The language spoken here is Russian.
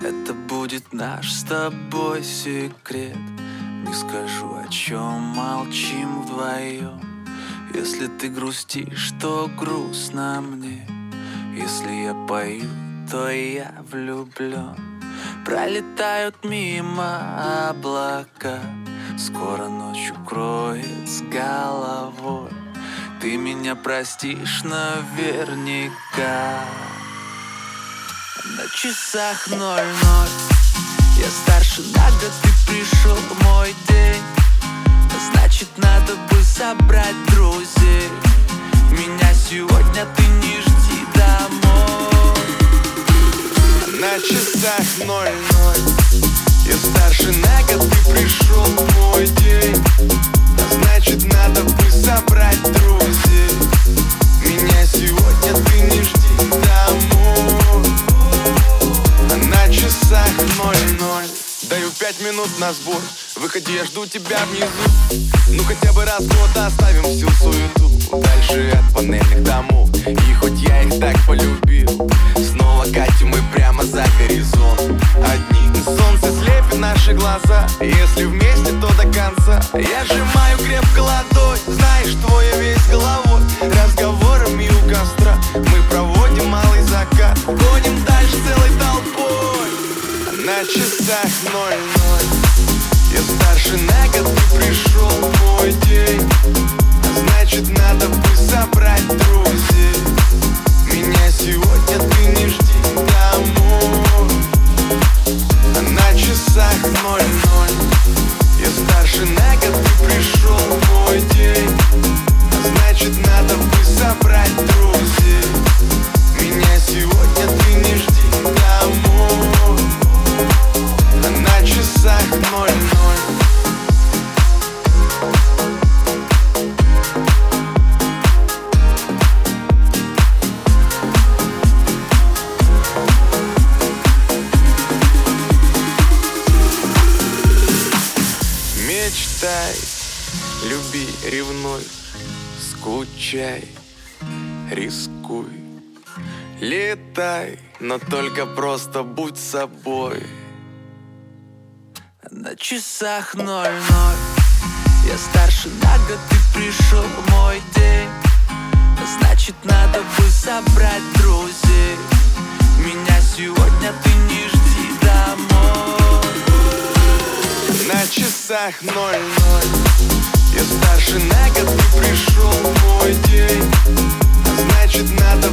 Это будет наш с тобой секрет. Не скажу, о чем молчим вдвоем Если ты грустишь, то грустно мне. Если я пою, то я влюблен Пролетают мимо облака. Скоро ночь укроет с головой. Ты меня простишь наверняка На часах ноль-ноль. Я старше на год, ты пришел мой день. Значит, надо бы собрать друзей. Меня сегодня ты не жди домой. На часах ноль-ноль. Я старше на год, ты пришел мой день пять минут на сбор. Выходи, я жду тебя внизу. Ну хотя бы раз в год оставим всю суету. Дальше от панельных домов И хоть я их так полюбил Снова катим мы прямо за горизонт. Одни солнце слепит наши глаза. Если вместе, то до конца. Я сжимаю крепко ладонь. Знаешь, твой я весь головой На часах ноль-ноль. Я старше на год, ты пришел мой день Мечтай, люби, ревнуй, скучай, рискуй. Летай, но только просто будь собой На часах ноль-ноль. Я старше на год, ты пришел мой день. Значит, надо бы собрать друзей. Меня сегодня ты не жди домой. На часах ноль-ноль. Я старше на год, ты пришел мой день. Значит, надо